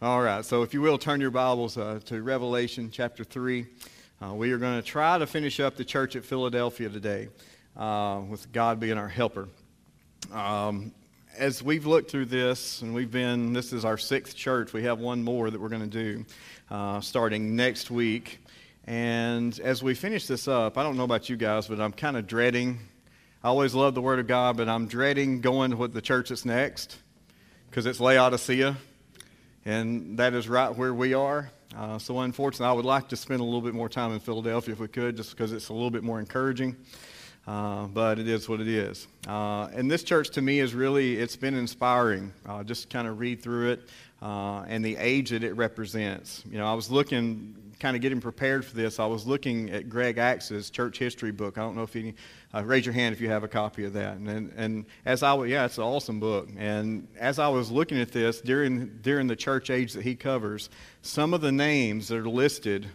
All right, so if you will, turn your Bibles uh, to Revelation chapter 3. Uh, we are going to try to finish up the church at Philadelphia today uh, with God being our helper. Um, as we've looked through this, and we've been, this is our sixth church, we have one more that we're going to do uh, starting next week. And as we finish this up, I don't know about you guys, but I'm kind of dreading. I always love the Word of God, but I'm dreading going with the church that's next because it's Laodicea and that is right where we are. Uh, so, unfortunately, I would like to spend a little bit more time in Philadelphia if we could, just because it's a little bit more encouraging. Uh, but it is what it is. Uh, and this church to me is really, it's been inspiring. Uh, just kind of read through it uh, and the age that it represents. You know, I was looking, kind of getting prepared for this, I was looking at Greg Axe's church history book. I don't know if any, uh, raise your hand if you have a copy of that. And, and, and as I yeah, it's an awesome book. And as I was looking at this during, during the church age that he covers, some of the names that are listed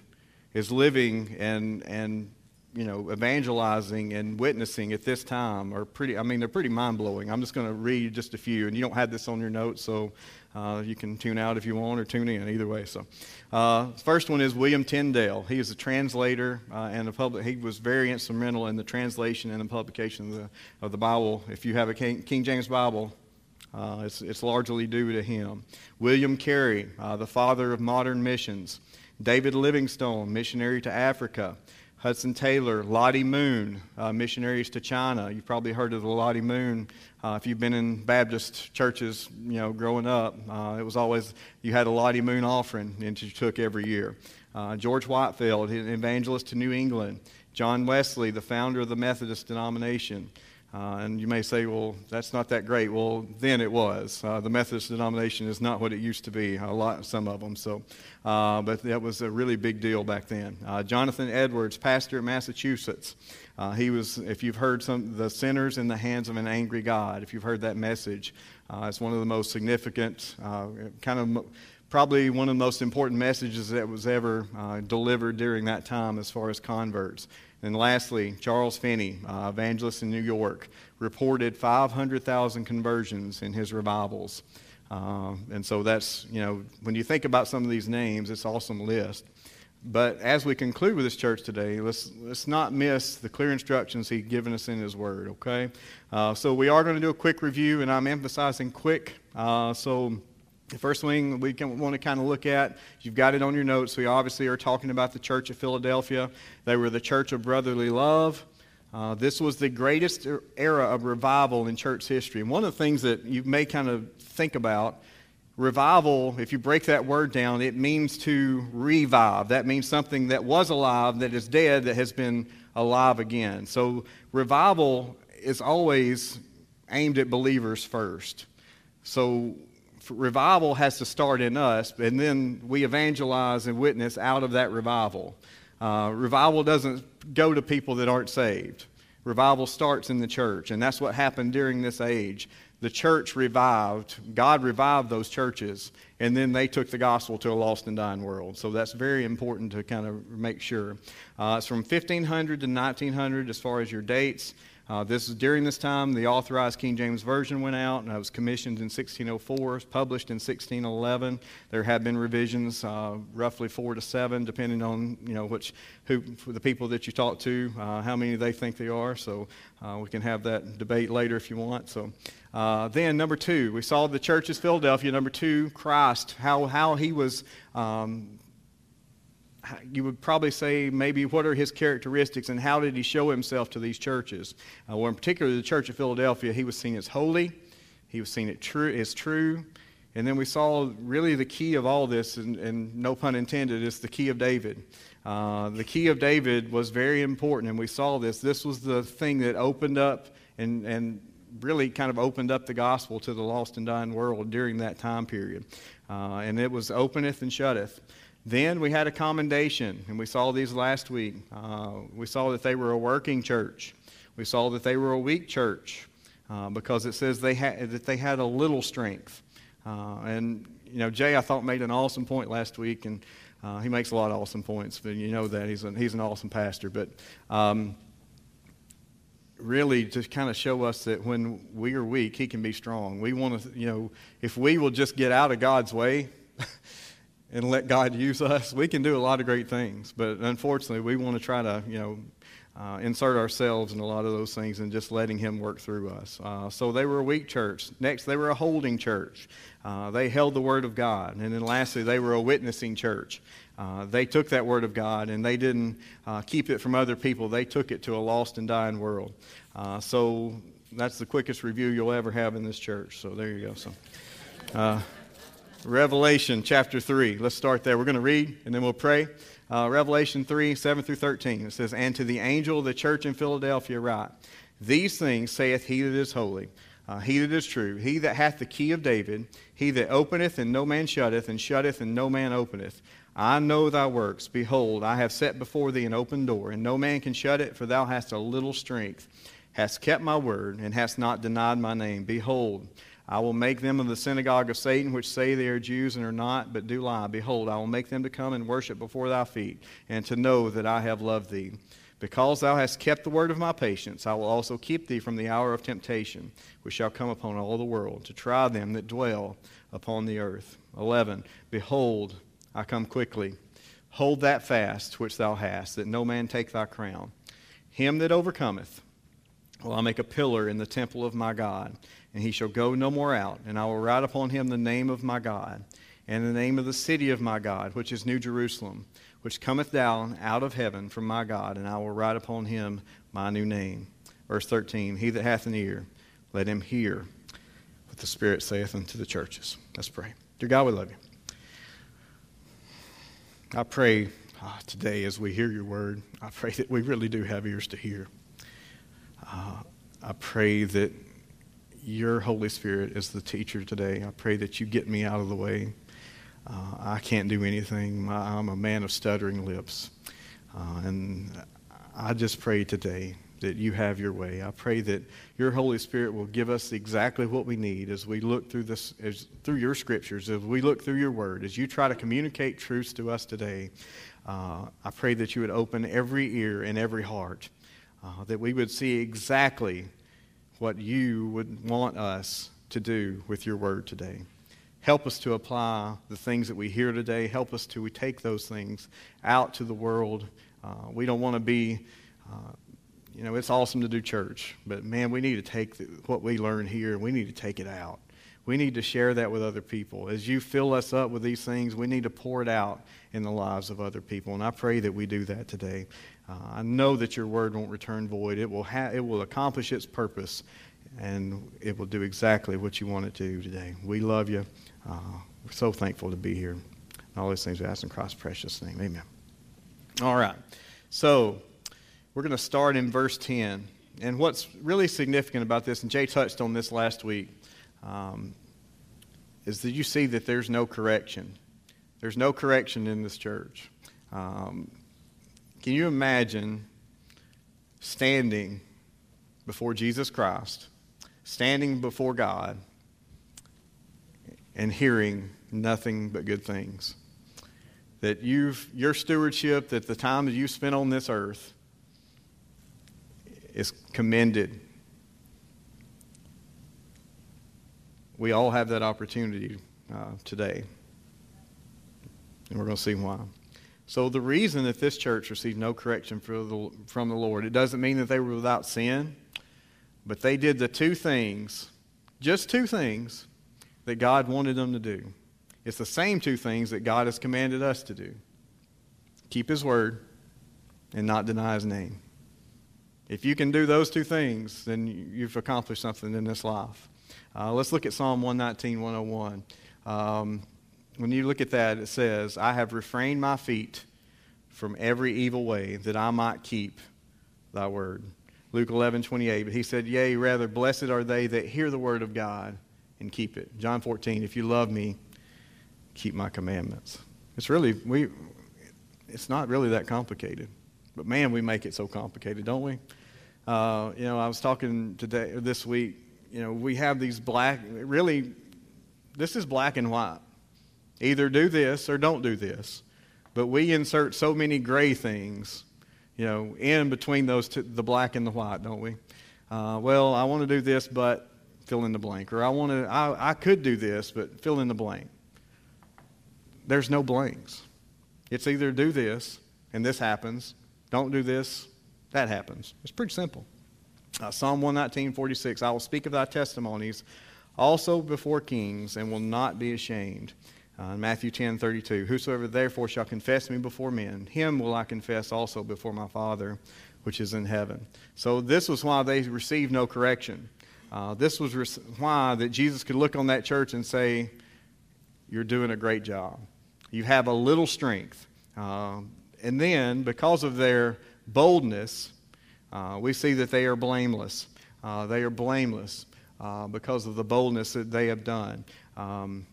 is living and, and you know, evangelizing and witnessing at this time are pretty, I mean, they're pretty mind blowing. I'm just going to read just a few, and you don't have this on your notes, so uh, you can tune out if you want or tune in, either way. So, uh, first one is William Tyndale. He is a translator uh, and a public. He was very instrumental in the translation and the publication of the, of the Bible. If you have a King, King James Bible, uh, it's, it's largely due to him. William Carey, uh, the father of modern missions. David Livingstone, missionary to Africa. Hudson Taylor, Lottie Moon, uh, missionaries to China. You've probably heard of the Lottie Moon uh, if you've been in Baptist churches, you know, growing up. Uh, it was always you had a Lottie Moon offering that you took every year. Uh, George Whitefield, an evangelist to New England. John Wesley, the founder of the Methodist denomination. Uh, and you may say, well, that's not that great. Well, then it was. Uh, the Methodist denomination is not what it used to be, a lot, some of them. So, uh, but that was a really big deal back then. Uh, Jonathan Edwards, pastor in Massachusetts. Uh, he was, if you've heard some, the sinners in the hands of an angry God, if you've heard that message, uh, it's one of the most significant, kind of probably one of the most important messages that was ever delivered during that time as far as converts. And lastly, Charles Finney, uh, evangelist in New York, reported 500,000 conversions in his revivals. Uh, and so that's, you know, when you think about some of these names, it's an awesome list. But as we conclude with this church today, let's, let's not miss the clear instructions he's given us in his word, okay? Uh, so we are going to do a quick review, and I'm emphasizing quick. Uh, so the first thing we can, want to kind of look at, you've got it on your notes. We obviously are talking about the Church of Philadelphia. They were the church of brotherly love. Uh, this was the greatest er, era of revival in church history. And one of the things that you may kind of think about revival, if you break that word down, it means to revive. That means something that was alive, that is dead, that has been alive again. So revival is always aimed at believers first. So revival has to start in us, and then we evangelize and witness out of that revival. Uh, revival doesn't go to people that aren't saved. Revival starts in the church, and that's what happened during this age. The church revived, God revived those churches, and then they took the gospel to a lost and dying world. So that's very important to kind of make sure. Uh, it's from 1500 to 1900 as far as your dates. Uh, this is during this time the authorized King James Version went out, and it was commissioned in 1604, published in 1611. There have been revisions, uh, roughly four to seven, depending on you know which who the people that you talk to, uh, how many they think they are. So uh, we can have that debate later if you want. So uh, then number two, we saw the churches Philadelphia. Number two, Christ, how how he was. Um, you would probably say maybe what are his characteristics and how did he show himself to these churches? Uh, well, in particular, the Church of Philadelphia, he was seen as holy, he was seen as true. And then we saw really the key of all this, and, and no pun intended, is the key of David. Uh, the key of David was very important, and we saw this. This was the thing that opened up and, and really kind of opened up the gospel to the lost and dying world during that time period. Uh, and it was openeth and shutteth. Then we had a commendation, and we saw these last week. Uh, we saw that they were a working church. We saw that they were a weak church uh, because it says they had, that they had a little strength. Uh, and, you know, Jay, I thought, made an awesome point last week, and uh, he makes a lot of awesome points, but you know that. He's, he's an awesome pastor. But um, really, to kind of show us that when we are weak, he can be strong. We want to, you know, if we will just get out of God's way, and let God use us, we can do a lot of great things. But unfortunately, we want to try to, you know, uh, insert ourselves in a lot of those things and just letting Him work through us. Uh, so they were a weak church. Next, they were a holding church. Uh, they held the Word of God. And then lastly, they were a witnessing church. Uh, they took that Word of God and they didn't uh, keep it from other people, they took it to a lost and dying world. Uh, so that's the quickest review you'll ever have in this church. So there you go. So. Revelation chapter 3. Let's start there. We're going to read and then we'll pray. Uh, Revelation 3, 7 through 13. It says, And to the angel of the church in Philadelphia write, These things saith he that is holy, uh, he that is true, he that hath the key of David, he that openeth and no man shutteth, and shutteth and no man openeth. I know thy works. Behold, I have set before thee an open door, and no man can shut it, for thou hast a little strength, hast kept my word, and hast not denied my name. Behold, I will make them of the synagogue of Satan, which say they are Jews and are not, but do lie. Behold, I will make them to come and worship before thy feet, and to know that I have loved thee. Because thou hast kept the word of my patience, I will also keep thee from the hour of temptation, which shall come upon all the world, to try them that dwell upon the earth. 11. Behold, I come quickly. Hold that fast which thou hast, that no man take thy crown. Him that overcometh will I make a pillar in the temple of my God and he shall go no more out. And I will write upon him the name of my God, and the name of the city of my God, which is New Jerusalem, which cometh down out of heaven from my God, and I will write upon him my new name. Verse 13 He that hath an ear, let him hear what the Spirit saith unto the churches. Let's pray. Dear God, we love you. I pray uh, today as we hear your word, I pray that we really do have ears to hear. Uh, I pray that your Holy Spirit is the teacher today. I pray that you get me out of the way. Uh, I can't do anything. I'm a man of stuttering lips. Uh, and I just pray today that you have your way. I pray that your Holy Spirit will give us exactly what we need as we look through this, as, through your scriptures, as we look through your word, as you try to communicate truths to us today. Uh, I pray that you would open every ear and every heart, uh, that we would see exactly what you would want us to do with your word today. Help us to apply the things that we hear today. Help us to take those things out to the world. Uh, we don't want to be, uh, you know, it's awesome to do church, but man, we need to take the, what we learn here and we need to take it out. We need to share that with other people. As you fill us up with these things, we need to pour it out in the lives of other people. And I pray that we do that today. Uh, I know that your word won't return void. It will, ha- it will accomplish its purpose, and it will do exactly what you want it to do today. We love you. Uh, we're so thankful to be here. All these things we ask in Christ's precious name. Amen. All right. So we're going to start in verse 10. And what's really significant about this, and Jay touched on this last week, um, is that you see that there's no correction. There's no correction in this church. Um, can you imagine standing before Jesus Christ, standing before God, and hearing nothing but good things? That you've, your stewardship, that the time that you've spent on this earth is commended. We all have that opportunity uh, today. And we're going to see why. So the reason that this church received no correction from the Lord, it doesn't mean that they were without sin, but they did the two things, just two things, that God wanted them to do. It's the same two things that God has commanded us to do keep His word and not deny His name. If you can do those two things, then you've accomplished something in this life. Uh, let's look at Psalm 119, 101. Um, when you look at that, it says, I have refrained my feet from every evil way that I might keep thy word. Luke 11, 28. But he said, Yea, rather, blessed are they that hear the word of God and keep it. John 14, if you love me, keep my commandments. It's really, we, it's not really that complicated. But man, we make it so complicated, don't we? Uh, you know, I was talking today, this week, you know, we have these black, really, this is black and white. Either do this or don't do this. But we insert so many gray things, you know, in between those two, the black and the white, don't we? Uh, well, I want to do this, but fill in the blank. Or I want to, I, I could do this, but fill in the blank. there's no blanks. It's either do this and this happens, don't do this, that happens. It's pretty simple. Uh, Psalm 119, 46 I will speak of thy testimonies also before kings and will not be ashamed. Uh, Matthew 10, 32 Whosoever therefore shall confess me before men, him will I confess also before my Father which is in heaven. So this was why they received no correction. Uh, this was re- why that Jesus could look on that church and say, You're doing a great job. You have a little strength. Uh, and then, because of their boldness, uh, we see that they are blameless. Uh, they are blameless uh, because of the boldness that they have done. Um,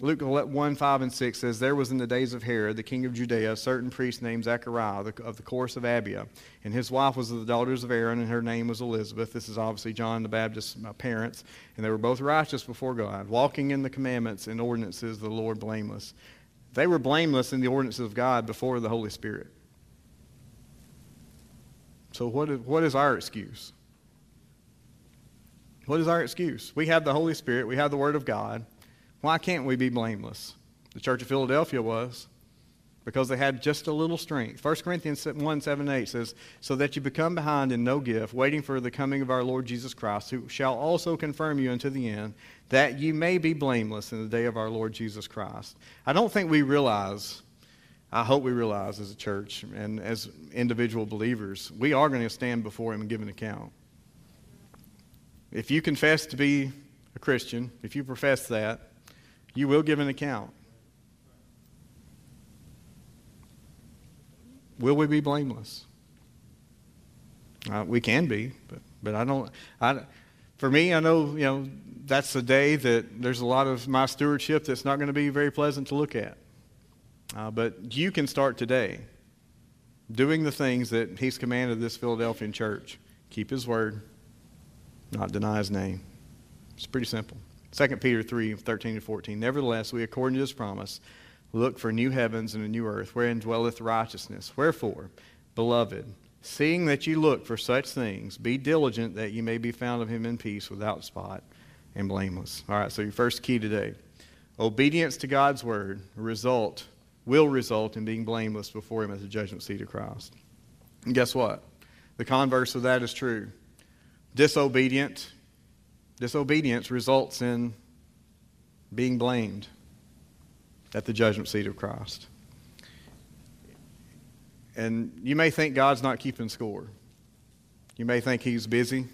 Luke 1 5 and 6 says, There was in the days of Herod, the king of Judea, a certain priest named Zechariah of the course of Abia. And his wife was of the daughters of Aaron, and her name was Elizabeth. This is obviously John the Baptist's uh, parents. And they were both righteous before God, walking in the commandments and ordinances of the Lord blameless. They were blameless in the ordinances of God before the Holy Spirit. So, what is, what is our excuse? What is our excuse? We have the Holy Spirit, we have the Word of God. Why can't we be blameless? The Church of Philadelphia was because they had just a little strength. 1 Corinthians 1 7 8 says, So that you become behind in no gift, waiting for the coming of our Lord Jesus Christ, who shall also confirm you unto the end, that you may be blameless in the day of our Lord Jesus Christ. I don't think we realize, I hope we realize as a church and as individual believers, we are going to stand before Him and give an account. If you confess to be a Christian, if you profess that, you will give an account. Will we be blameless? Uh, we can be, but, but I don't. I, for me, I know you know that's the day that there's a lot of my stewardship that's not going to be very pleasant to look at. Uh, but you can start today doing the things that He's commanded this Philadelphian church. Keep His word, not deny His name. It's pretty simple. 2 Peter 3 13 to 14. Nevertheless, we, according to his promise, look for new heavens and a new earth, wherein dwelleth righteousness. Wherefore, beloved, seeing that you look for such things, be diligent that you may be found of him in peace, without spot and blameless. All right, so your first key today obedience to God's word result will result in being blameless before him at the judgment seat of Christ. And guess what? The converse of that is true. Disobedient Disobedience results in being blamed at the judgment seat of Christ. And you may think God's not keeping score. You may think He's busy.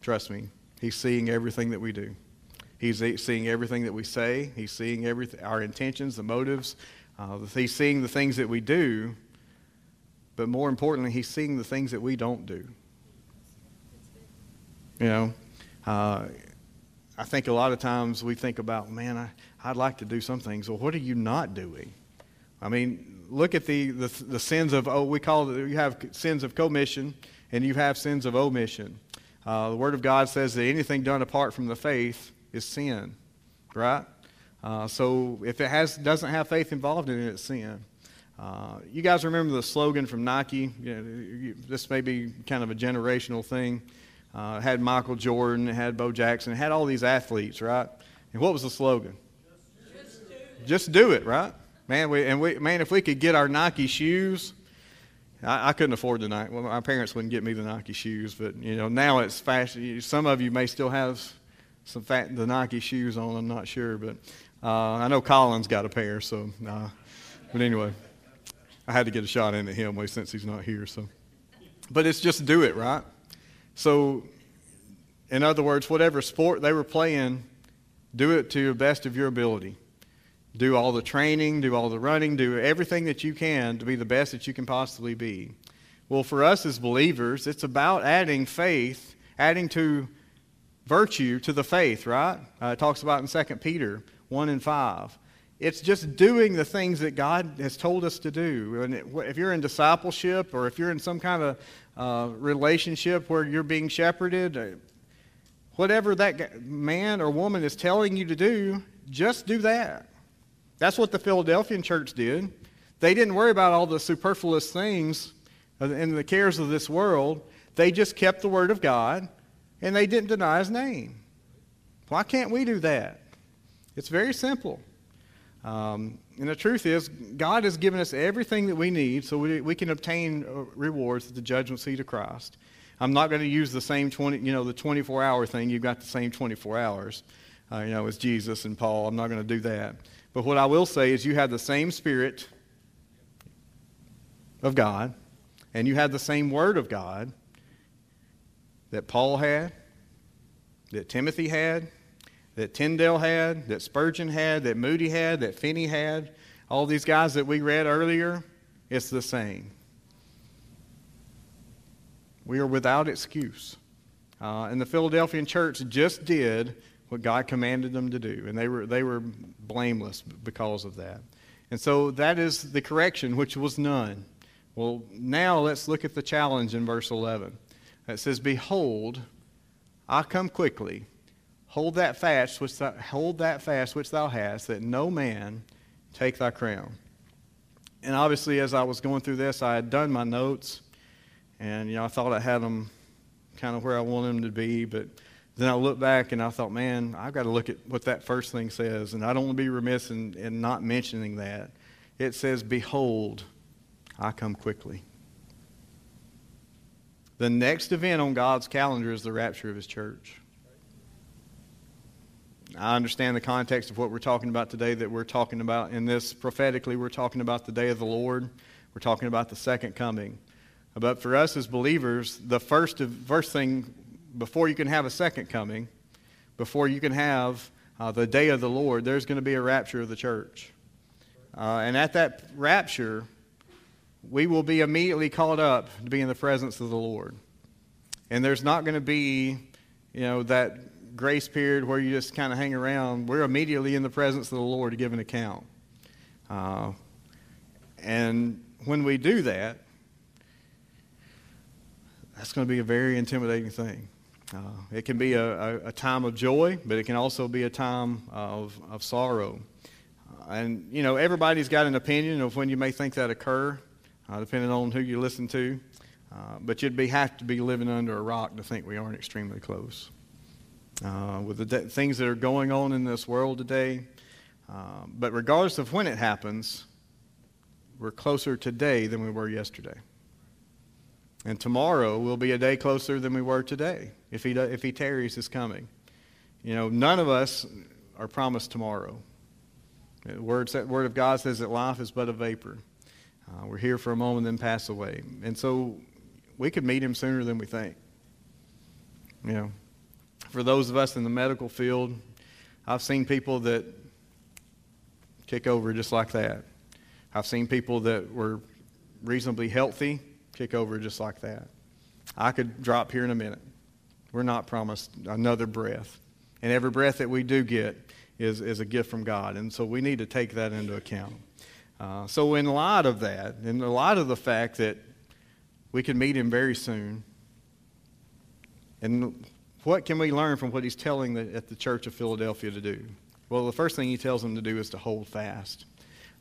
Trust me, He's seeing everything that we do. He's seeing everything that we say. He's seeing everything, our intentions, the motives. Uh, he's seeing the things that we do. But more importantly, He's seeing the things that we don't do. You know, uh, I think a lot of times we think about, man, I, I'd like to do some things. Well, what are you not doing? I mean, look at the, the, the sins of, oh, we call it, you have sins of commission and you have sins of omission. Uh, the Word of God says that anything done apart from the faith is sin, right? Uh, so if it has, doesn't have faith involved in it, it's sin. Uh, you guys remember the slogan from Nike? You know, this may be kind of a generational thing. Uh, had Michael Jordan, had Bo Jackson, had all these athletes, right? And what was the slogan? Just do it, right? Man, we, and we, man, if we could get our Nike shoes, I, I couldn't afford the Nike. Well, my parents wouldn't get me the Nike shoes, but you know now it's fashion. Some of you may still have some fat, the Nike shoes on. I'm not sure, but uh, I know Colin's got a pair. So, uh, but anyway, I had to get a shot into him since he's not here. So, but it's just do it right. So, in other words, whatever sport they were playing, do it to the best of your ability. Do all the training, do all the running, do everything that you can to be the best that you can possibly be. Well, for us as believers, it's about adding faith, adding to virtue to the faith, right? Uh, it talks about in 2 Peter 1 and 5. It's just doing the things that God has told us to do. And if you're in discipleship or if you're in some kind of uh, relationship where you're being shepherded, uh, whatever that man or woman is telling you to do, just do that. That's what the Philadelphian church did. They didn't worry about all the superfluous things and the cares of this world. They just kept the Word of God and they didn't deny His name. Why can't we do that? It's very simple. Um, and the truth is, God has given us everything that we need so we, we can obtain uh, rewards at the judgment seat of Christ. I'm not going to use the same 20, you know, the 24 hour thing. You've got the same 24 hours, uh, you know, as Jesus and Paul. I'm not going to do that. But what I will say is you have the same Spirit of God, and you have the same Word of God that Paul had, that Timothy had, that Tyndale had, that Spurgeon had, that Moody had, that Finney had, all these guys that we read earlier, it's the same. We are without excuse. Uh, and the Philadelphian church just did what God commanded them to do, and they were, they were blameless because of that. And so that is the correction, which was none. Well, now let's look at the challenge in verse 11. It says, Behold, I come quickly. Hold that fast which thou, hold that fast which thou hast, that no man take thy crown. And obviously, as I was going through this, I had done my notes, and you know I thought I had them kind of where I wanted them to be, but then I looked back and I thought, man, I've got to look at what that first thing says, and I don't want to be remiss in, in not mentioning that. It says, "Behold, I come quickly." The next event on God's calendar is the rapture of His church. I understand the context of what we're talking about today, that we're talking about in this prophetically, we're talking about the day of the Lord. We're talking about the second coming. But for us as believers, the first, first thing, before you can have a second coming, before you can have uh, the day of the Lord, there's going to be a rapture of the church. Uh, and at that rapture, we will be immediately called up to be in the presence of the Lord. And there's not going to be, you know, that grace period where you just kind of hang around, we're immediately in the presence of the Lord to give an account. Uh, and when we do that, that's going to be a very intimidating thing. Uh, it can be a, a, a, time of joy, but it can also be a time of, of sorrow. Uh, and, you know, everybody's got an opinion of when you may think that occur, uh, depending on who you listen to. Uh, but you'd be, have to be living under a rock to think we aren't extremely close uh, with the de- things that are going on in this world today. Uh, but regardless of when it happens, we're closer today than we were yesterday. And tomorrow will be a day closer than we were today if he, if he tarries his coming. You know, none of us are promised tomorrow. The word, word of God says that life is but a vapor. Uh, we're here for a moment, then pass away. And so we could meet him sooner than we think. You know, for those of us in the medical field, I've seen people that kick over just like that. I've seen people that were reasonably healthy kick over just like that. I could drop here in a minute. We're not promised another breath. And every breath that we do get is, is a gift from God. And so we need to take that into account. Uh, so, in light of that, in light of the fact that we can meet Him very soon, and what can we learn from what he's telling the, at the church of Philadelphia to do? Well, the first thing he tells them to do is to hold fast.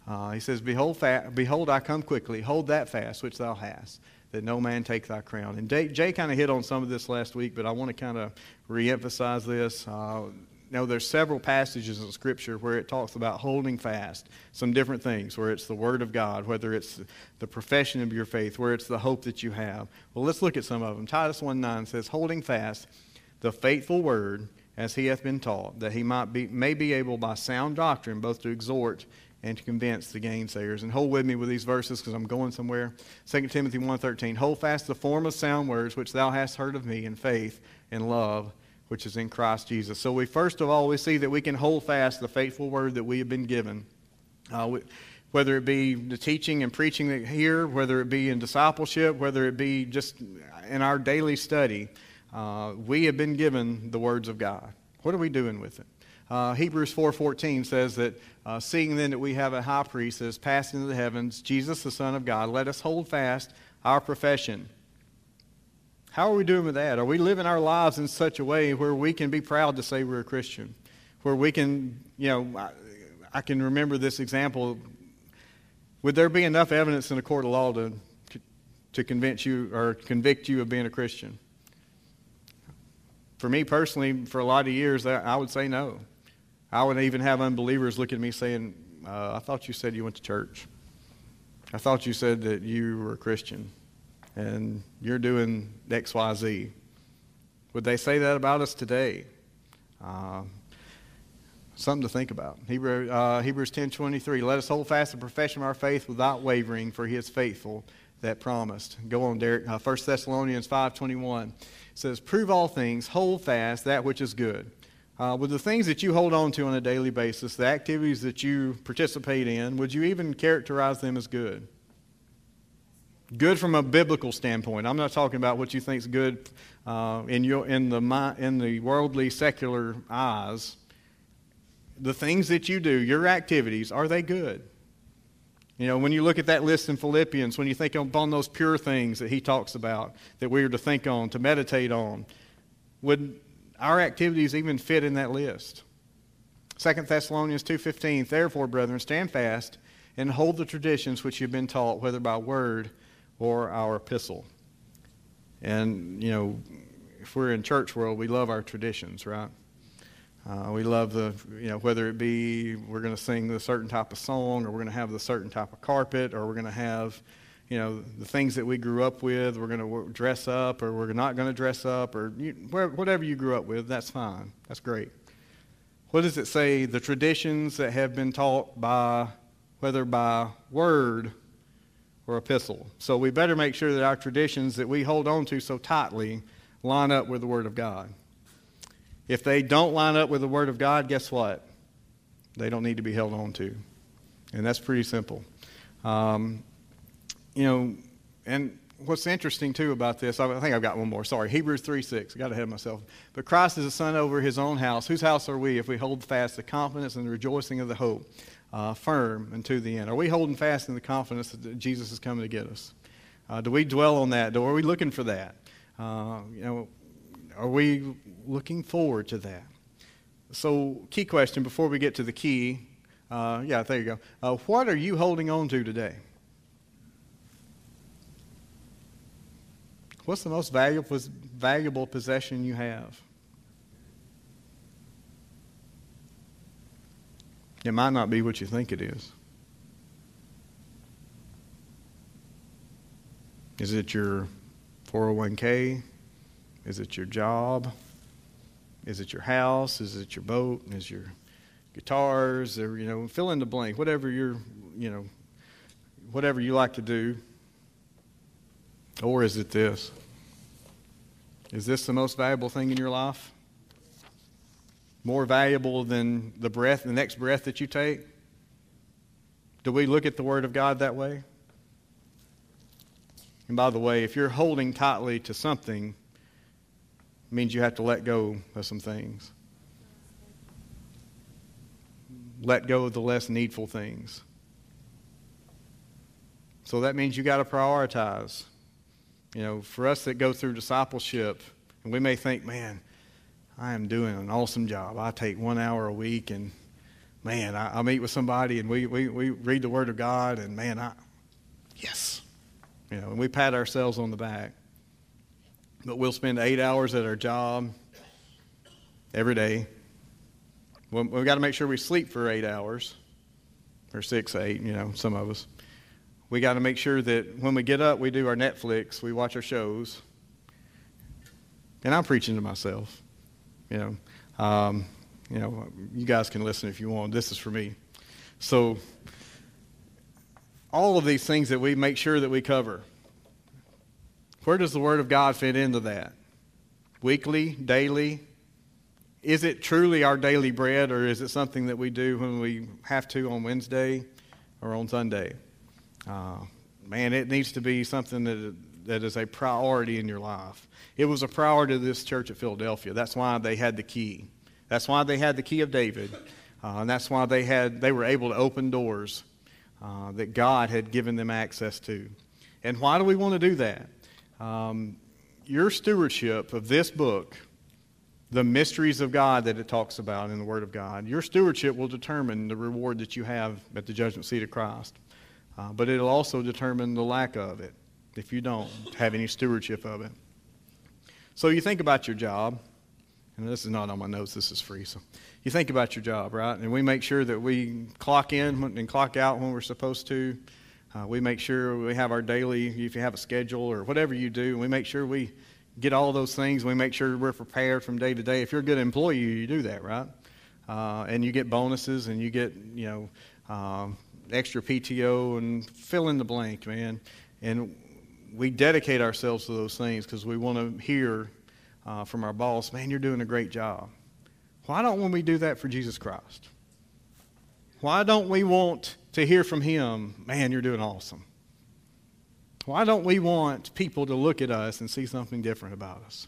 Uh, he says, Behold, fa- Behold, I come quickly. Hold that fast which thou hast, that no man take thy crown. And Jay, Jay kind of hit on some of this last week, but I want to kind of reemphasize this. Uh, now, there's several passages in Scripture where it talks about holding fast some different things, where it's the Word of God, whether it's the profession of your faith, where it's the hope that you have. Well, let's look at some of them. Titus 1 9 says, Holding fast the faithful word as he hath been taught, that he might be, may be able by sound doctrine both to exhort and to convince the gainsayers. And hold with me with these verses because I'm going somewhere. 2 Timothy 1.13, Hold fast the form of sound words which thou hast heard of me in faith and love which is in Christ Jesus. So we first of all, we see that we can hold fast the faithful word that we have been given. Uh, we, whether it be the teaching and preaching here, whether it be in discipleship, whether it be just in our daily study, uh, we have been given the words of God. What are we doing with it? Uh, Hebrews 4.14 says that, uh, seeing then that we have a high priest that has passed into the heavens, Jesus the Son of God, let us hold fast our profession. How are we doing with that? Are we living our lives in such a way where we can be proud to say we're a Christian? Where we can, you know, I, I can remember this example. Would there be enough evidence in a court of law to, to convince you or convict you of being a Christian? For me personally, for a lot of years, I would say no. I would even have unbelievers look at me saying, uh, I thought you said you went to church. I thought you said that you were a Christian and you're doing X, Y, Z. Would they say that about us today? Uh, something to think about. Hebrew, uh, Hebrews 10.23, let us hold fast the profession of our faith without wavering, for he is faithful that promised. Go on, Derek. Uh, 1 Thessalonians 5.21 says, prove all things, hold fast that which is good. Uh, with the things that you hold on to on a daily basis, the activities that you participate in, would you even characterize them as good? Good from a biblical standpoint. I'm not talking about what you think is good uh, in, your, in, the, in the worldly, secular eyes. The things that you do, your activities, are they good? You know, when you look at that list in Philippians, when you think upon those pure things that he talks about, that we are to think on, to meditate on, would our activities even fit in that list? 2 Thessalonians 2.15, Therefore, brethren, stand fast and hold the traditions which you've been taught, whether by word or our epistle. And, you know, if we're in church world, we love our traditions, right? Uh, we love the, you know, whether it be we're going to sing the certain type of song, or we're going to have the certain type of carpet, or we're going to have, you know, the things that we grew up with. We're going to dress up, or we're not going to dress up, or you, whatever you grew up with. That's fine. That's great. What does it say? The traditions that have been taught by, whether by word or epistle. So we better make sure that our traditions that we hold on to so tightly line up with the Word of God. If they don't line up with the Word of God, guess what? They don't need to be held on to. And that's pretty simple. Um, you know, and what's interesting too about this, I think I've got one more. Sorry, Hebrews 3 6. I got ahead of myself. But Christ is a son over his own house. Whose house are we if we hold fast the confidence and the rejoicing of the hope uh, firm unto the end? Are we holding fast in the confidence that Jesus is coming to get us? Uh, do we dwell on that? Are we looking for that? Uh, you know, are we looking forward to that? So, key question before we get to the key. Uh, yeah, there you go. Uh, what are you holding on to today? What's the most valuable, valuable possession you have? It might not be what you think it is. Is it your 401k? Is it your job? Is it your house? Is it your boat? Is your guitars? Or, you know, fill in the blank. Whatever you're, you know, whatever you like to do. Or is it this? Is this the most valuable thing in your life? More valuable than the breath, the next breath that you take? Do we look at the Word of God that way? And by the way, if you're holding tightly to something, means you have to let go of some things. Let go of the less needful things. So that means you got to prioritize. You know, for us that go through discipleship, and we may think, man, I am doing an awesome job. I take one hour a week, and man, I, I meet with somebody, and we, we, we read the Word of God, and man, I, yes. You know, and we pat ourselves on the back. But we'll spend eight hours at our job every day. we've got to make sure we sleep for eight hours, or six, eight, you know, some of us. We got to make sure that when we get up, we do our Netflix, we watch our shows. And I'm preaching to myself, you know. Um, you know, you guys can listen if you want. This is for me. So, all of these things that we make sure that we cover. Where does the Word of God fit into that? Weekly, daily? Is it truly our daily bread, or is it something that we do when we have to on Wednesday or on Sunday? Uh, man, it needs to be something that, that is a priority in your life. It was a priority to this church at Philadelphia. That's why they had the key. That's why they had the key of David. Uh, and that's why they, had, they were able to open doors uh, that God had given them access to. And why do we want to do that? Um, your stewardship of this book, the mysteries of God that it talks about in the Word of God, your stewardship will determine the reward that you have at the judgment seat of Christ. Uh, but it'll also determine the lack of it if you don't have any stewardship of it. So you think about your job. and this is not on my notes, this is free. So you think about your job, right? And we make sure that we clock in and clock out when we're supposed to. Uh, we make sure we have our daily, if you have a schedule or whatever you do, we make sure we get all those things. We make sure we're prepared from day to day. If you're a good employee, you do that, right? Uh, and you get bonuses and you get, you know, um, extra PTO and fill in the blank, man. And we dedicate ourselves to those things because we want to hear uh, from our boss, man, you're doing a great job. Why don't we do that for Jesus Christ? Why don't we want to hear from him, man, you're doing awesome? Why don't we want people to look at us and see something different about us?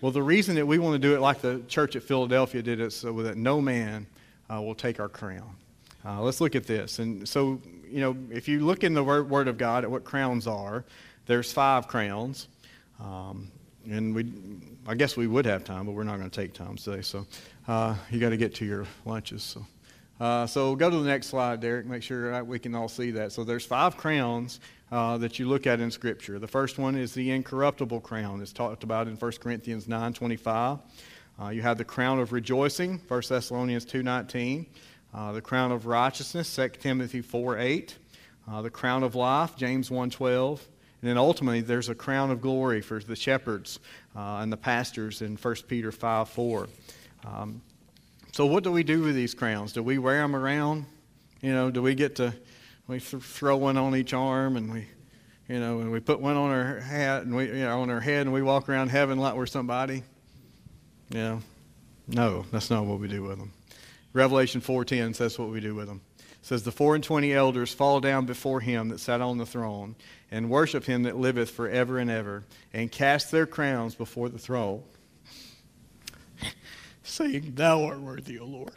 Well, the reason that we want to do it like the church at Philadelphia did it so that no man uh, will take our crown. Uh, let's look at this. And so, you know, if you look in the Word, of God at what crowns are, there's five crowns. Um, and we, I guess we would have time, but we're not going to take time today. So uh, you got to get to your lunches. So. Uh, so go to the next slide, Derek. Make sure we can all see that. So there's five crowns uh, that you look at in Scripture. The first one is the incorruptible crown. It's talked about in 1 Corinthians 9:25. Uh, you have the crown of rejoicing, 1 Thessalonians 2:19. Uh, the crown of righteousness, 2 Timothy 4:8. Uh, the crown of life, James 1:12. And then ultimately, there's a crown of glory for the shepherds uh, and the pastors in 1 Peter 5 4. Um, so, what do we do with these crowns? Do we wear them around? You know, do we get to we th- throw one on each arm and we, you know, and we put one on our hat and we, you know, on our head and we walk around heaven like we're somebody? You know, no, that's not what we do with them. Revelation 4:10 says what we do with them says the four and twenty elders fall down before him that sat on the throne and worship him that liveth for ever and ever and cast their crowns before the throne saying thou art worthy o lord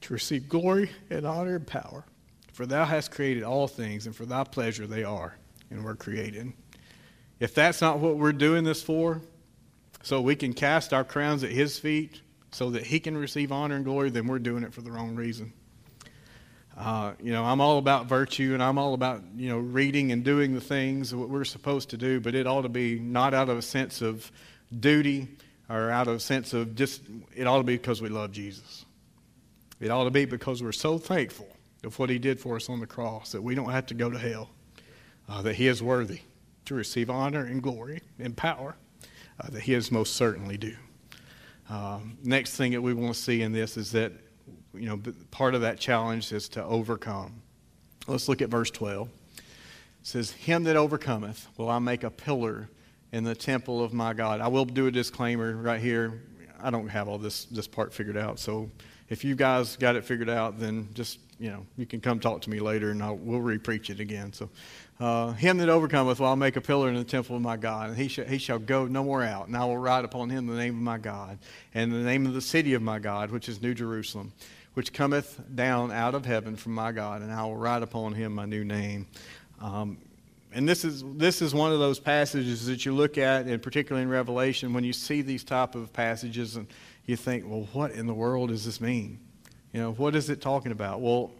to receive glory and honor and power for thou hast created all things and for thy pleasure they are and were created. If that's not what we're doing this for so we can cast our crowns at his feet so that he can receive honor and glory then we're doing it for the wrong reason. Uh, you know, I'm all about virtue and I'm all about, you know, reading and doing the things that we're supposed to do, but it ought to be not out of a sense of duty or out of a sense of just, it ought to be because we love Jesus. It ought to be because we're so thankful of what he did for us on the cross that we don't have to go to hell, uh, that he is worthy to receive honor and glory and power uh, that he is most certainly due. Um, next thing that we want to see in this is that you know, part of that challenge is to overcome. Let's look at verse 12. It says, Him that overcometh will I make a pillar in the temple of my God. I will do a disclaimer right here. I don't have all this, this part figured out. So if you guys got it figured out, then just, you know, you can come talk to me later and I'll, we'll repreach it again. So, uh, him that overcometh will I make a pillar in the temple of my God, and he, sh- he shall go no more out. And I will write upon him the name of my God, and the name of the city of my God, which is New Jerusalem which cometh down out of heaven from my God, and I will write upon him my new name. Um, and this is this is one of those passages that you look at, and particularly in Revelation, when you see these type of passages, and you think, well, what in the world does this mean? You know, what is it talking about? Well,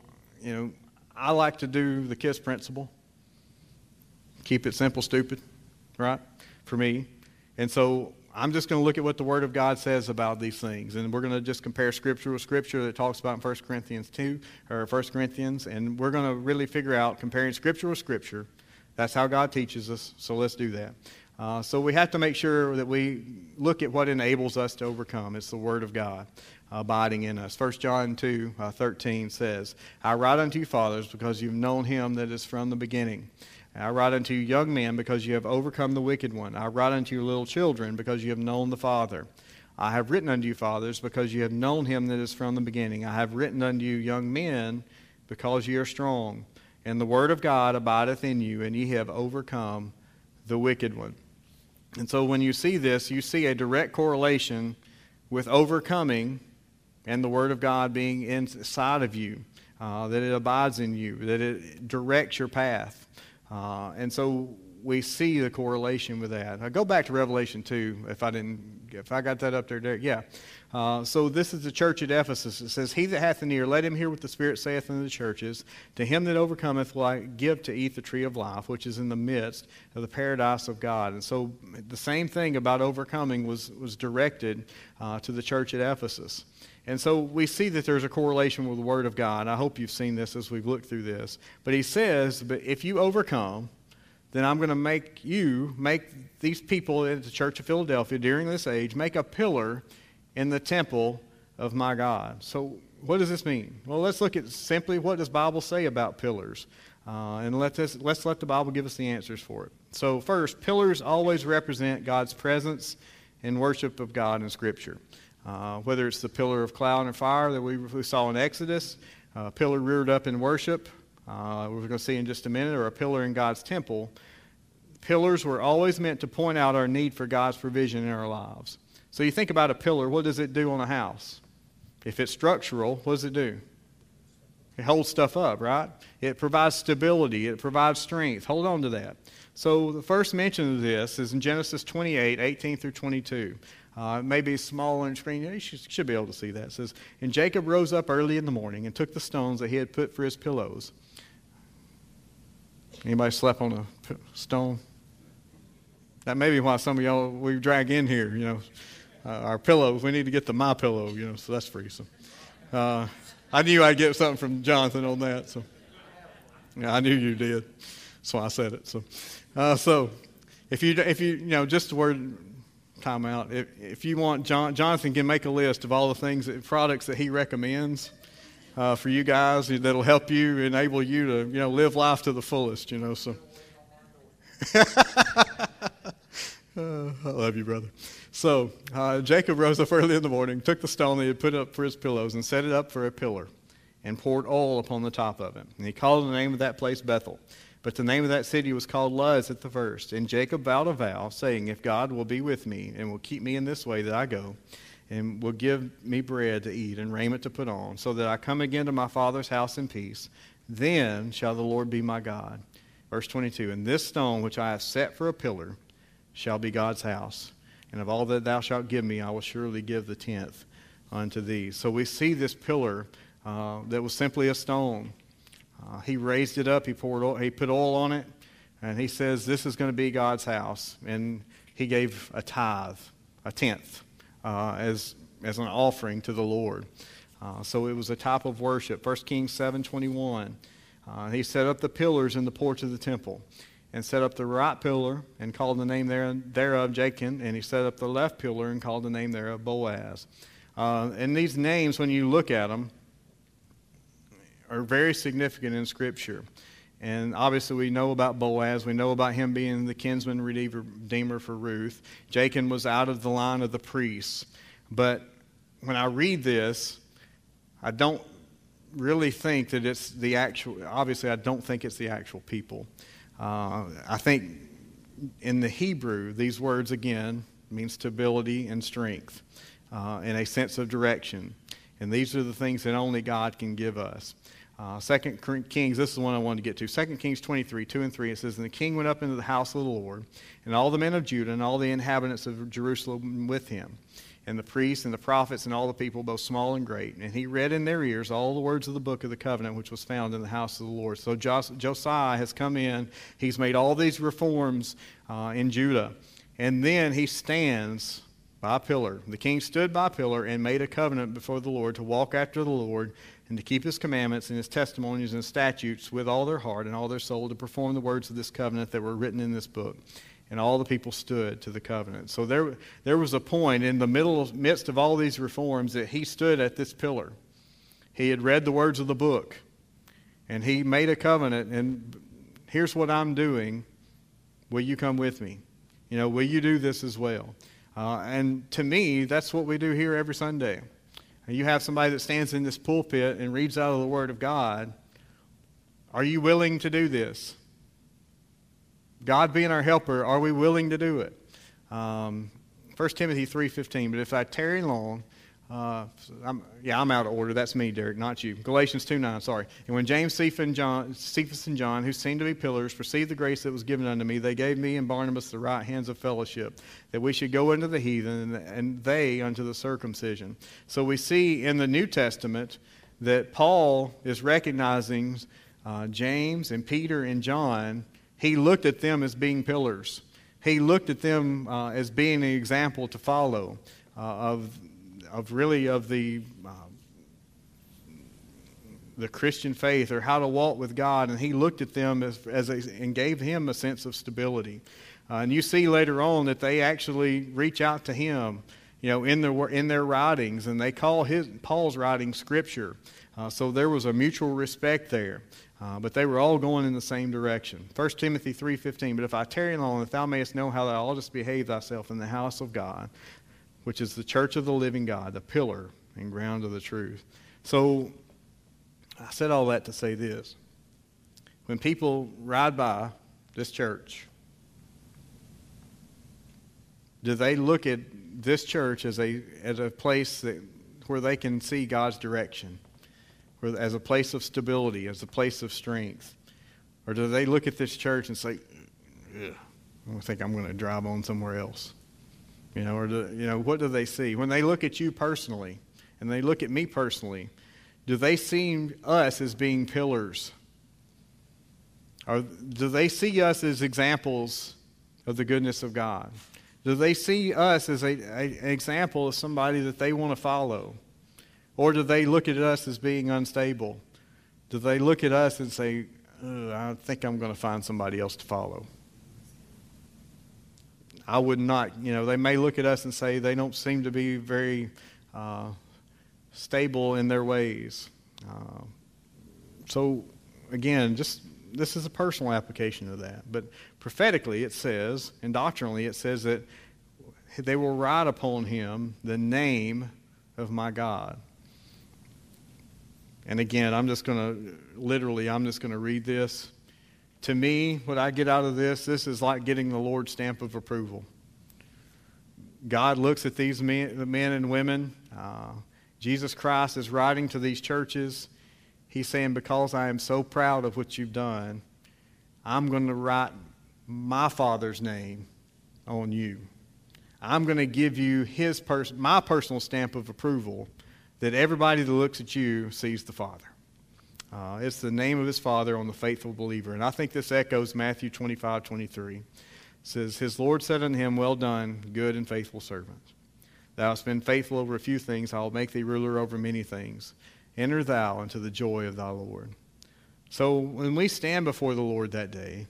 you know, I like to do the KISS principle. Keep it simple, stupid, right? For me. And so I'm just going to look at what the Word of God says about these things. And we're going to just compare Scripture with Scripture that talks about in 1 Corinthians 2, or 1 Corinthians, and we're going to really figure out comparing Scripture with Scripture. That's how God teaches us, so let's do that. Uh, so we have to make sure that we look at what enables us to overcome. It's the Word of God abiding in us. 1 John 2, uh, 13 says, I write unto you, fathers, because you've known him that is from the beginning. I write unto you, young men, because you have overcome the wicked one. I write unto you, little children, because you have known the Father. I have written unto you, fathers, because you have known him that is from the beginning. I have written unto you, young men, because you are strong. And the word of God abideth in you, and ye have overcome the wicked one. And so when you see this, you see a direct correlation with overcoming and the word of God being inside of you, uh, that it abides in you, that it directs your path. Uh, and so we see the correlation with that. I go back to Revelation 2, if I didn't, if I got that up there, Derek. Yeah. Uh, so this is the church at Ephesus. It says, He that hath an ear, let him hear what the Spirit saith unto the churches. To him that overcometh will I give to eat the tree of life, which is in the midst of the paradise of God. And so the same thing about overcoming was, was directed uh, to the church at Ephesus. And so we see that there's a correlation with the Word of God. I hope you've seen this as we've looked through this. But he says, But if you overcome, then I'm going to make you, make these people at the Church of Philadelphia during this age, make a pillar in the temple of my God. So, what does this mean? Well, let's look at simply what does Bible say about pillars, uh, and let this, let's let the Bible give us the answers for it. So, first, pillars always represent God's presence and worship of God in Scripture. Uh, whether it's the pillar of cloud and fire that we, we saw in Exodus, a pillar reared up in worship, uh, we're going to see in just a minute, or a pillar in God's temple. Pillars were always meant to point out our need for God's provision in our lives. So you think about a pillar, what does it do on a house? If it's structural, what does it do? It holds stuff up, right? It provides stability, it provides strength. Hold on to that. So the first mention of this is in Genesis 28, 18 through 22. Uh, maybe small on screen. You should, should be able to see that. It says, And Jacob rose up early in the morning and took the stones that he had put for his pillows. Anybody slept on a stone? That may be why some of y'all we drag in here, you know uh, our pillows. We need to get the my pillow, you know, so that's free. So uh, I knew I'd get something from Jonathan on that. So yeah, I knew you did. That's why I said it. So uh, so if you if you you know just the word time out. If, if you want, John, Jonathan can make a list of all the things, that, products that he recommends uh, for you guys that'll help you, enable you to, you know, live life to the fullest, you know, so. Uh, I love you, brother. So uh, Jacob rose up early in the morning, took the stone that he had put up for his pillows, and set it up for a pillar, and poured oil upon the top of it. And he called the name of that place Bethel. But the name of that city was called Luz at the first. And Jacob vowed a vow, saying, If God will be with me and will keep me in this way that I go, and will give me bread to eat and raiment to put on, so that I come again to my father's house in peace, then shall the Lord be my God. Verse 22 And this stone which I have set for a pillar shall be God's house. And of all that thou shalt give me, I will surely give the tenth unto thee. So we see this pillar uh, that was simply a stone. Uh, he raised it up, he poured oil, he put oil on it, and he says, This is going to be God's house. And he gave a tithe, a tenth, uh, as, as an offering to the Lord. Uh, so it was a type of worship. 1 Kings 7 21. Uh, he set up the pillars in the porch of the temple and set up the right pillar and called the name there, thereof Jachin, and he set up the left pillar and called the name thereof Boaz. Uh, and these names, when you look at them, are very significant in Scripture. And obviously, we know about Boaz. We know about him being the kinsman redeemer for Ruth. Jachin was out of the line of the priests. But when I read this, I don't really think that it's the actual, obviously, I don't think it's the actual people. Uh, I think in the Hebrew, these words again mean stability and strength uh, and a sense of direction. And these are the things that only God can give us. Uh, Second Kings, this is the one I wanted to get to. Second Kings 23, 2 and 3, it says, And the king went up into the house of the Lord, and all the men of Judah and all the inhabitants of Jerusalem with him and the priests and the prophets and all the people, both small and great. And he read in their ears all the words of the book of the covenant which was found in the house of the Lord. So Jos- Josiah has come in. He's made all these reforms uh, in Judah. And then he stands by a pillar. The king stood by a pillar and made a covenant before the Lord to walk after the Lord and to keep his commandments and his testimonies and statutes with all their heart and all their soul to perform the words of this covenant that were written in this book and all the people stood to the covenant. So there, there was a point in the middle, midst of all these reforms that he stood at this pillar. He had read the words of the book, and he made a covenant. And here's what I'm doing. Will you come with me? You know, will you do this as well? Uh, and to me, that's what we do here every Sunday. You have somebody that stands in this pulpit and reads out of the Word of God. Are you willing to do this? God being our helper, are we willing to do it? Um, 1 Timothy 3.15, but if I tarry long, uh, I'm, yeah, I'm out of order. That's me, Derek, not you. Galatians 2 9, sorry. And when James, Cephas, and John, Cephas and John, who seemed to be pillars, perceived the grace that was given unto me, they gave me and Barnabas the right hands of fellowship, that we should go unto the heathen, and they unto the circumcision. So we see in the New Testament that Paul is recognizing uh, James and Peter and John. He looked at them as being pillars. He looked at them uh, as being an example to follow uh, of of really of the uh, the Christian faith or how to walk with God, and he looked at them as, as a, and gave him a sense of stability. Uh, and you see later on that they actually reach out to him, you know, in their in their writings, and they call his Paul's writing scripture. Uh, so there was a mutual respect there. Uh, but they were all going in the same direction. 1 Timothy 3.15, But if I tarry long, that thou mayest know how thou oughtest behave thyself in the house of God, which is the church of the living God, the pillar and ground of the truth. So I said all that to say this. When people ride by this church, do they look at this church as a, as a place that, where they can see God's direction, where, as a place of stability, as a place of strength? Or do they look at this church and say, I think I'm going to drive on somewhere else? You know, or do, you know, what do they see when they look at you personally, and they look at me personally? Do they see us as being pillars? Or do they see us as examples of the goodness of God? Do they see us as a, a, an example of somebody that they want to follow? Or do they look at us as being unstable? Do they look at us and say, I think I'm going to find somebody else to follow? I would not, you know, they may look at us and say they don't seem to be very uh, stable in their ways. Uh, so, again, just this is a personal application of that. But prophetically, it says, and doctrinally, it says that they will write upon him the name of my God. And again, I'm just going to, literally, I'm just going to read this to me, what I get out of this, this is like getting the Lord's stamp of approval. God looks at these men, men and women. Uh, Jesus Christ is writing to these churches. He's saying, Because I am so proud of what you've done, I'm going to write my Father's name on you. I'm going to give you his pers- my personal stamp of approval that everybody that looks at you sees the Father. Uh, it's the name of his Father on the faithful believer. And I think this echoes Matthew 25, 23. It says, His Lord said unto him, Well done, good and faithful servant. Thou hast been faithful over a few things, I will make thee ruler over many things. Enter thou into the joy of thy Lord. So when we stand before the Lord that day,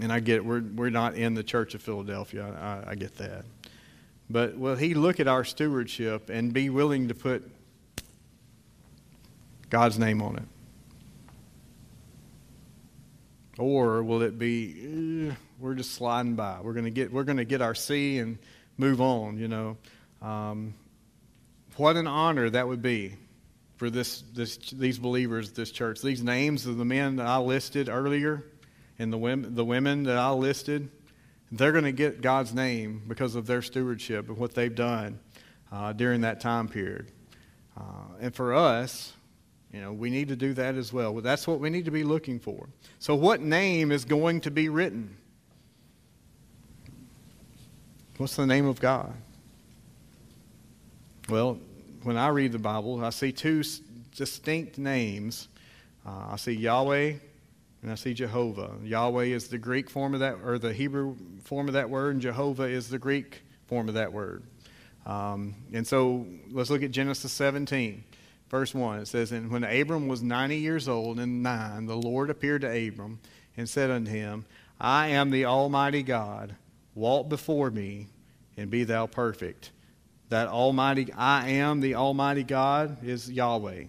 and I get it, we're, we're not in the church of Philadelphia, I, I get that. But will he look at our stewardship and be willing to put God's name on it? Or will it be eh, we're just sliding by? We're gonna get we're gonna get our C and move on. You know, um, what an honor that would be for this, this these believers, this church. These names of the men that I listed earlier, and the women the women that I listed, they're going to get God's name because of their stewardship and what they've done uh, during that time period. Uh, and for us, you know, we need to do that as well. That's what we need to be looking for. So, what name is going to be written? What's the name of God? Well, when I read the Bible, I see two distinct names. Uh, I see Yahweh and I see Jehovah. Yahweh is the Greek form of that, or the Hebrew form of that word, and Jehovah is the Greek form of that word. Um, and so let's look at Genesis 17. Verse 1, it says, And when Abram was 90 years old and nine, the Lord appeared to Abram and said unto him, I am the Almighty God. Walk before me and be thou perfect. That Almighty, I am the Almighty God is Yahweh.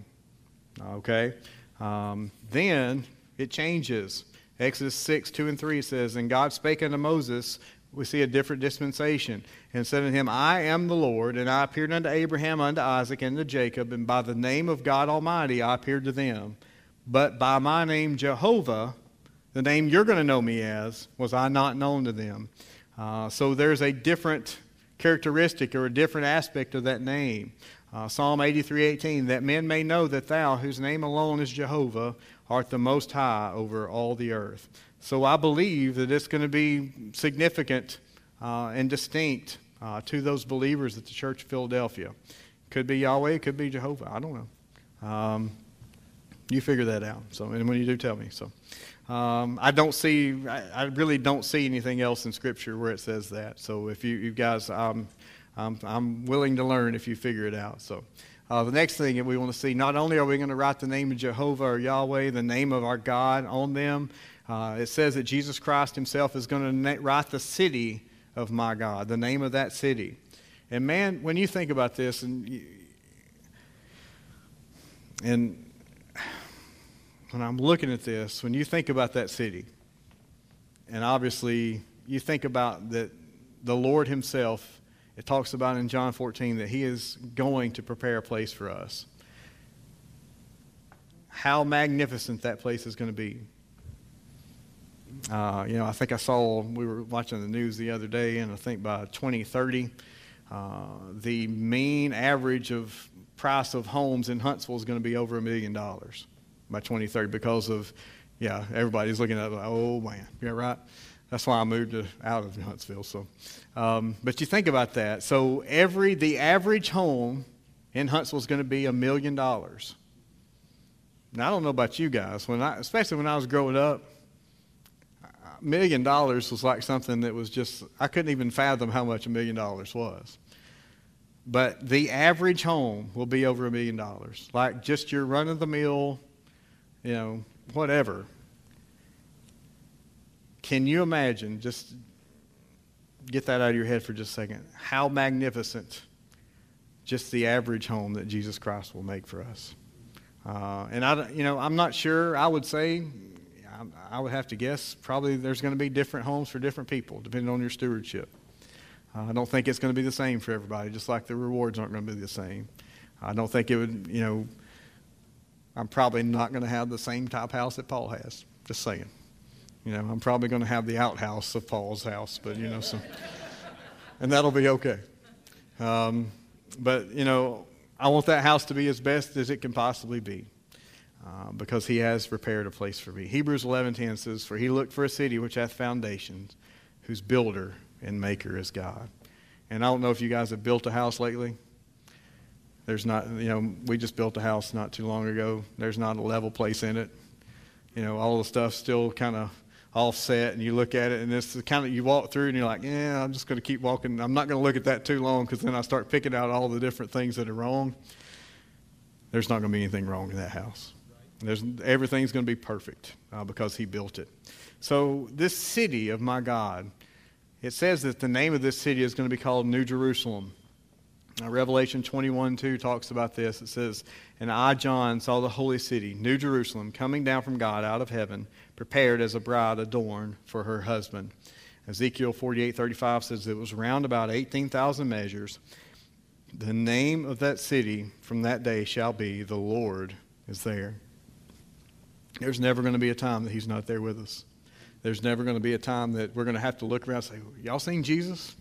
Okay? Um, then it changes. Exodus 6, 2 and 3 says, And God spake unto Moses we see a different dispensation. And said unto him, I am the Lord, and I appeared unto Abraham, unto Isaac, and to Jacob, and by the name of God Almighty I appeared to them. But by my name Jehovah, the name you're going to know me as, was I not known to them. Uh, so there's a different characteristic or a different aspect of that name. Uh, Psalm 83:18, that men may know that thou, whose name alone is Jehovah, art the most high over all the earth. So I believe that it's going to be significant uh, and distinct uh, to those believers at the Church of Philadelphia. Could be Yahweh, could be Jehovah. I don't know. Um, you figure that out. So, and when you do, tell me. So, um, I don't see. I, I, really don't see anything else in Scripture where it says that. So, if you, you guys, um, I'm, I'm willing to learn if you figure it out. So, uh, the next thing that we want to see, not only are we going to write the name of Jehovah or Yahweh, the name of our God on them, uh, it says that Jesus Christ Himself is going to na- write the city of my God, the name of that city. And man, when you think about this, and and when I'm looking at this, when you think about that city, and obviously you think about that the Lord Himself, it talks about in John 14 that He is going to prepare a place for us. How magnificent that place is going to be. Uh, you know, I think I saw, we were watching the news the other day, and I think by 2030, uh, the mean average of price of homes in Huntsville is going to be over a million dollars by 2030 because of, yeah, everybody's looking at it like, oh man, yeah, right? That's why I moved to, out of Huntsville. So, um, but you think about that. So every the average home in Huntsville is going to be a million dollars. Now I don't know about you guys, when I, especially when I was growing up, a million dollars was like something that was just I couldn't even fathom how much a million dollars was. But the average home will be over a million dollars, like just your run of the mill you know, whatever. Can you imagine, just get that out of your head for just a second, how magnificent just the average home that Jesus Christ will make for us? Uh, and I, you know, I'm not sure. I would say, I, I would have to guess, probably there's going to be different homes for different people, depending on your stewardship. Uh, I don't think it's going to be the same for everybody, just like the rewards aren't going to be the same. I don't think it would, you know, I'm probably not going to have the same type house that Paul has. Just saying. You know, I'm probably going to have the outhouse of Paul's house, but you know, so, and that'll be okay. Um, but you know, I want that house to be as best as it can possibly be, uh, because He has prepared a place for me. Hebrews 11:10 says, "For He looked for a city which hath foundations, whose builder and maker is God." And I don't know if you guys have built a house lately. There's not, you know, we just built a house not too long ago. There's not a level place in it. You know, all the stuff's still kind of offset, and you look at it, and it's kind of you walk through, and you're like, yeah, I'm just going to keep walking. I'm not going to look at that too long because then I start picking out all the different things that are wrong. There's not going to be anything wrong in that house. There's everything's going to be perfect uh, because He built it. So this city of my God, it says that the name of this city is going to be called New Jerusalem. Now, Revelation 21 2 talks about this. It says, And I, John, saw the holy city, New Jerusalem, coming down from God out of heaven, prepared as a bride adorned for her husband. Ezekiel 48:35 says it was round about 18,000 measures. The name of that city from that day shall be, The Lord is there. There's never going to be a time that He's not there with us. There's never going to be a time that we're going to have to look around and say, Y'all seen Jesus?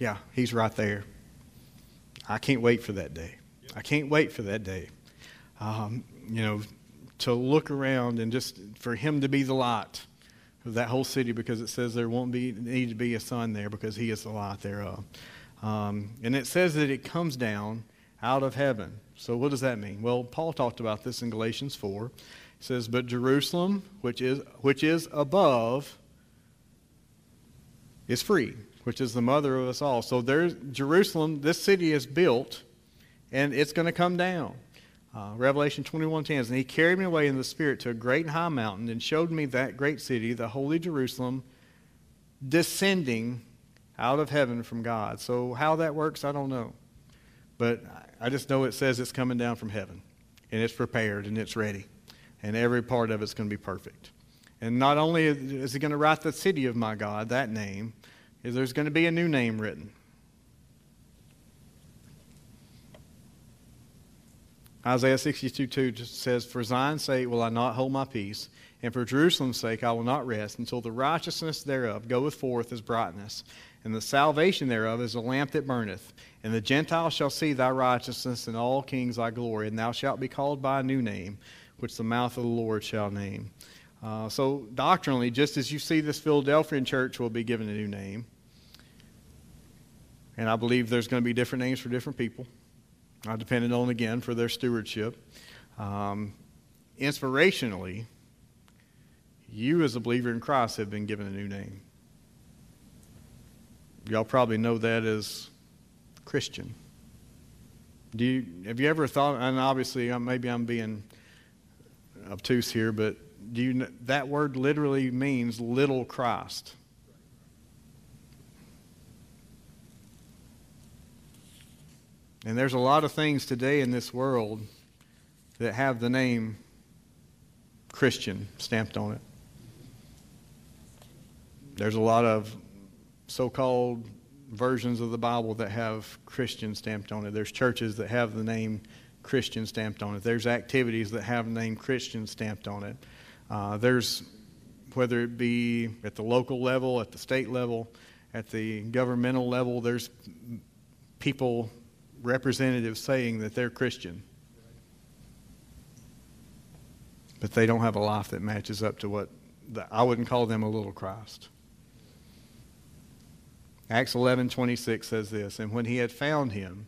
Yeah, He's right there. I can't wait for that day. I can't wait for that day. Um, you know, to look around and just for him to be the light of that whole city because it says there won't be need to be a sun there because he is the light thereof. Um, and it says that it comes down out of heaven. So what does that mean? Well, Paul talked about this in Galatians 4. It says, But Jerusalem, which is which is above, is free which is the mother of us all. So there's Jerusalem, this city is built, and it's going to come down. Uh, Revelation 21:10 and he carried me away in the spirit to a great and high mountain and showed me that great city, the holy Jerusalem, descending out of heaven from God. So how that works, I don't know. But I just know it says it's coming down from heaven and it's prepared and it's ready. And every part of it's going to be perfect. And not only is he going to write the city of my God, that name, there's going to be a new name written. Isaiah 62 2 says, For Zion's sake will I not hold my peace, and for Jerusalem's sake I will not rest, until the righteousness thereof goeth forth as brightness, and the salvation thereof is a lamp that burneth. And the Gentiles shall see thy righteousness, and all kings thy glory, and thou shalt be called by a new name, which the mouth of the Lord shall name. Uh, so, doctrinally, just as you see this Philadelphian church will be given a new name, and I believe there's going to be different names for different people, uh, depending on, again, for their stewardship. Um, inspirationally, you as a believer in Christ have been given a new name. Y'all probably know that as Christian. Do you, have you ever thought, and obviously maybe I'm being obtuse here, but do you, that word literally means little Christ. And there's a lot of things today in this world that have the name Christian stamped on it. There's a lot of so called versions of the Bible that have Christian stamped on it. There's churches that have the name Christian stamped on it. There's activities that have the name Christian stamped on it. Uh, there's, whether it be at the local level, at the state level, at the governmental level, there's people, representatives saying that they're Christian. But they don't have a life that matches up to what the, I wouldn't call them a little Christ. Acts 11:26 says this, and when he had found him,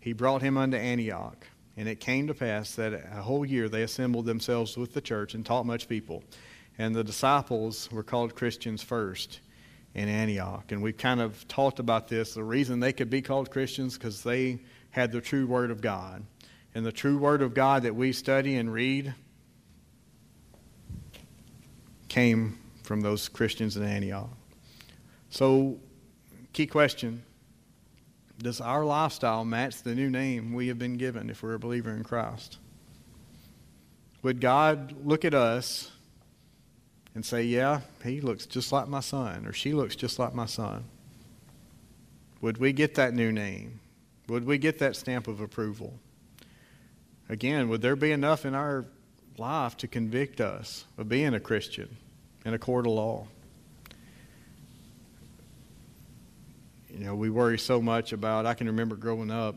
he brought him unto Antioch. And it came to pass that a whole year they assembled themselves with the church and taught much people. And the disciples were called Christians first in Antioch. And we've kind of talked about this. The reason they could be called Christians because they had the true Word of God. And the true Word of God that we study and read came from those Christians in Antioch. So Key question Does our lifestyle match the new name we have been given if we're a believer in Christ? Would God look at us and say, Yeah, he looks just like my son, or she looks just like my son? Would we get that new name? Would we get that stamp of approval? Again, would there be enough in our life to convict us of being a Christian in a court of law? You know, we worry so much about, I can remember growing up,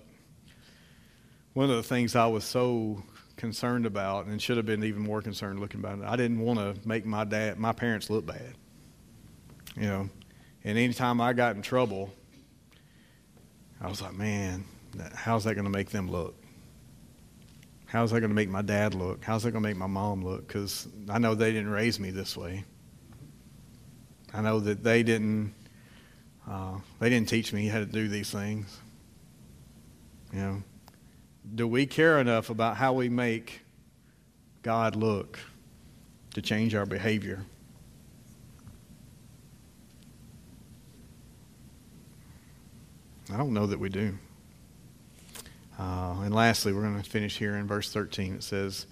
one of the things I was so concerned about and should have been even more concerned looking about it, I didn't want to make my dad, my parents look bad. You know, and anytime I got in trouble, I was like, man, how's that going to make them look? How's that going to make my dad look? How's that going to make my mom look? Because I know they didn't raise me this way. I know that they didn't uh, they didn't teach me how to do these things. You know, do we care enough about how we make God look to change our behavior? I don't know that we do. Uh, and lastly, we're going to finish here in verse 13. It says,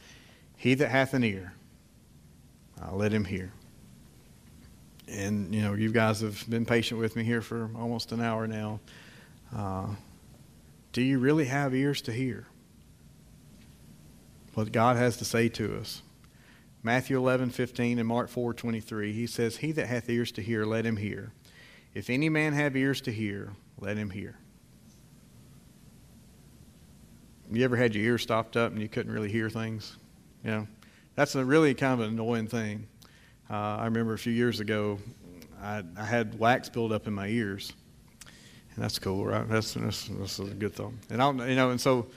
He that hath an ear, uh, let him hear and you know you guys have been patient with me here for almost an hour now. Uh, do you really have ears to hear what God has to say to us? Matthew 11, 15 and Mark 4, 23, he says, He that hath ears to hear, let him hear. If any man have ears to hear, let him hear. You ever had your ears stopped up and you couldn't really hear things? You know, that's a really kind of an annoying thing. Uh, I remember a few years ago, I, I, had wax build up in my ears, and that's cool, right? That's that's, that's a good thing. And I, you know, and so,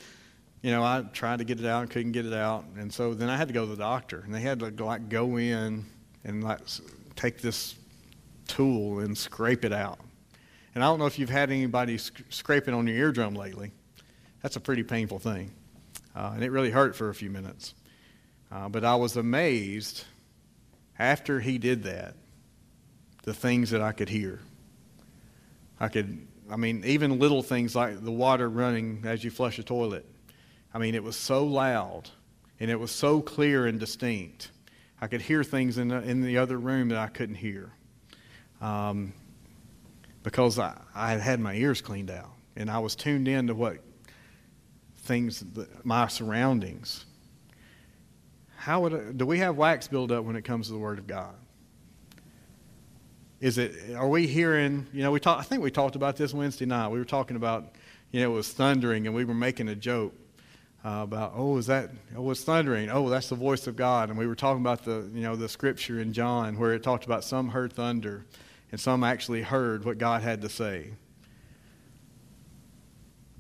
you know, I tried to get it out and couldn't get it out, and so then I had to go to the doctor, and they had to like go in and like take this tool and scrape it out. And I don't know if you've had anybody sc- scraping on your eardrum lately. That's a pretty painful thing, uh, and it really hurt for a few minutes. Uh, but I was amazed after he did that, the things that I could hear. I could, I mean, even little things like the water running as you flush a toilet. I mean, it was so loud and it was so clear and distinct. I could hear things in the, in the other room that I couldn't hear um, because I, I had had my ears cleaned out and I was tuned in to what things, my surroundings. How would do we have wax buildup when it comes to the Word of God? Is it? Are we hearing? You know, we talk. I think we talked about this Wednesday night. We were talking about, you know, it was thundering, and we were making a joke uh, about, oh, is that? Oh, it's thundering. Oh, that's the voice of God. And we were talking about the, you know, the scripture in John where it talked about some heard thunder, and some actually heard what God had to say.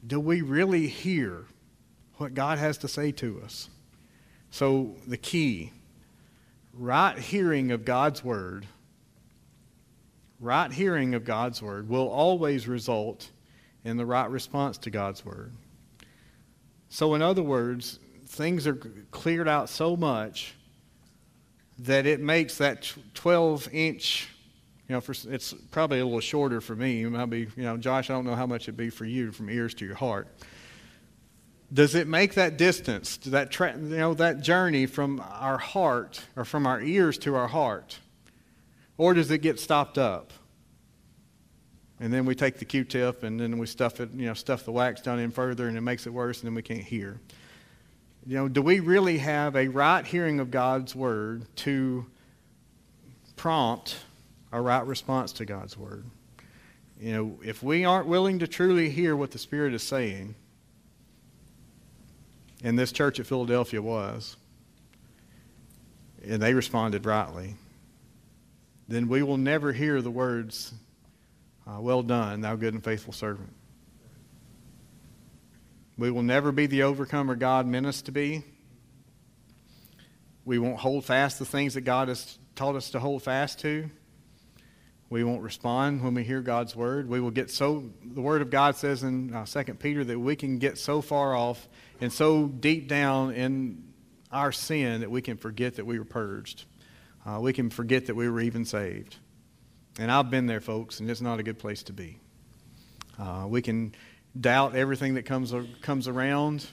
Do we really hear what God has to say to us? So the key, right hearing of God's word right hearing of God's word will always result in the right response to God's word. So, in other words, things are cleared out so much that it makes that 12 inch, you know, for, it's probably a little shorter for me. It might be, you know, Josh, I don't know how much it'd be for you from ears to your heart. Does it make that distance, that tra- you know, that journey from our heart or from our ears to our heart? Or does it get stopped up? And then we take the Q-tip and then we stuff it, you know, stuff the wax down in further and it makes it worse and then we can't hear. You know, do we really have a right hearing of God's word to prompt a right response to God's word? You know, if we aren't willing to truly hear what the Spirit is saying, and this church at Philadelphia was, and they responded rightly, then we will never hear the words, uh, Well done, thou good and faithful servant. We will never be the overcomer God meant us to be. We won't hold fast the things that God has taught us to hold fast to. We won't respond when we hear God's word. We will get so, the word of God says in uh, 2 Peter that we can get so far off and so deep down in our sin that we can forget that we were purged. Uh, we can forget that we were even saved. And I've been there, folks, and it's not a good place to be. Uh, we can doubt everything that comes, comes around.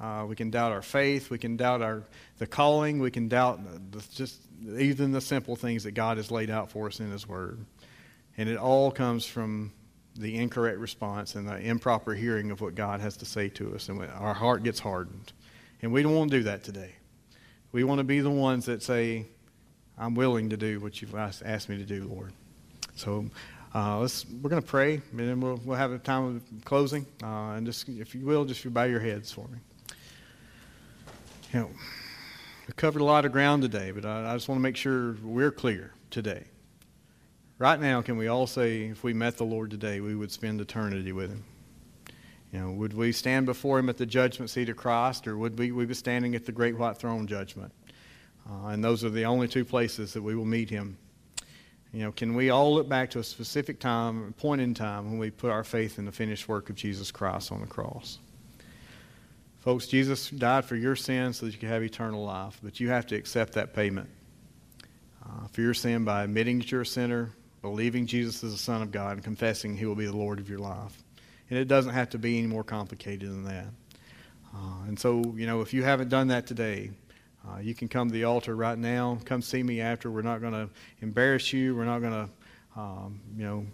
Uh, we can doubt our faith. We can doubt our, the calling. We can doubt the, just even the simple things that God has laid out for us in His Word. And it all comes from the incorrect response and the improper hearing of what God has to say to us. And our heart gets hardened. And we don't want to do that today. We want to be the ones that say, I'm willing to do what you've asked me to do, Lord. So uh, let's, we're going to pray, and then we'll, we'll have a time of closing. Uh, and just, if you will, just bow your heads for me. You know, we covered a lot of ground today, but I, I just want to make sure we're clear today. Right now, can we all say, if we met the Lord today, we would spend eternity with Him? You know, would we stand before Him at the judgment seat of Christ, or would we, we be standing at the great white throne judgment? Uh, and those are the only two places that we will meet him. You know, can we all look back to a specific time, a point in time, when we put our faith in the finished work of Jesus Christ on the cross? Folks, Jesus died for your sins so that you can have eternal life, but you have to accept that payment uh, for your sin by admitting that you're a sinner, believing Jesus is the Son of God, and confessing He will be the Lord of your life. And it doesn't have to be any more complicated than that. Uh, and so, you know, if you haven't done that today, uh, you can come to the altar right now. Come see me after. We're not going to embarrass you. We're not going to, um, you know,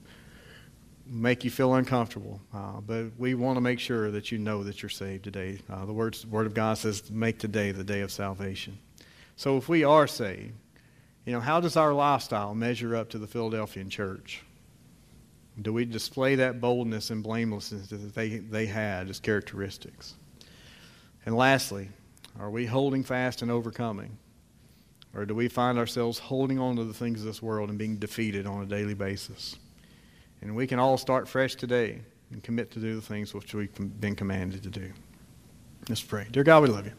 make you feel uncomfortable. Uh, but we want to make sure that you know that you're saved today. Uh, the words, Word of God says, make today the day of salvation. So if we are saved, you know, how does our lifestyle measure up to the Philadelphian church? Do we display that boldness and blamelessness that they, they had as characteristics? And lastly, are we holding fast and overcoming? Or do we find ourselves holding on to the things of this world and being defeated on a daily basis? And we can all start fresh today and commit to do the things which we've been commanded to do. Let's pray. Dear God, we love you.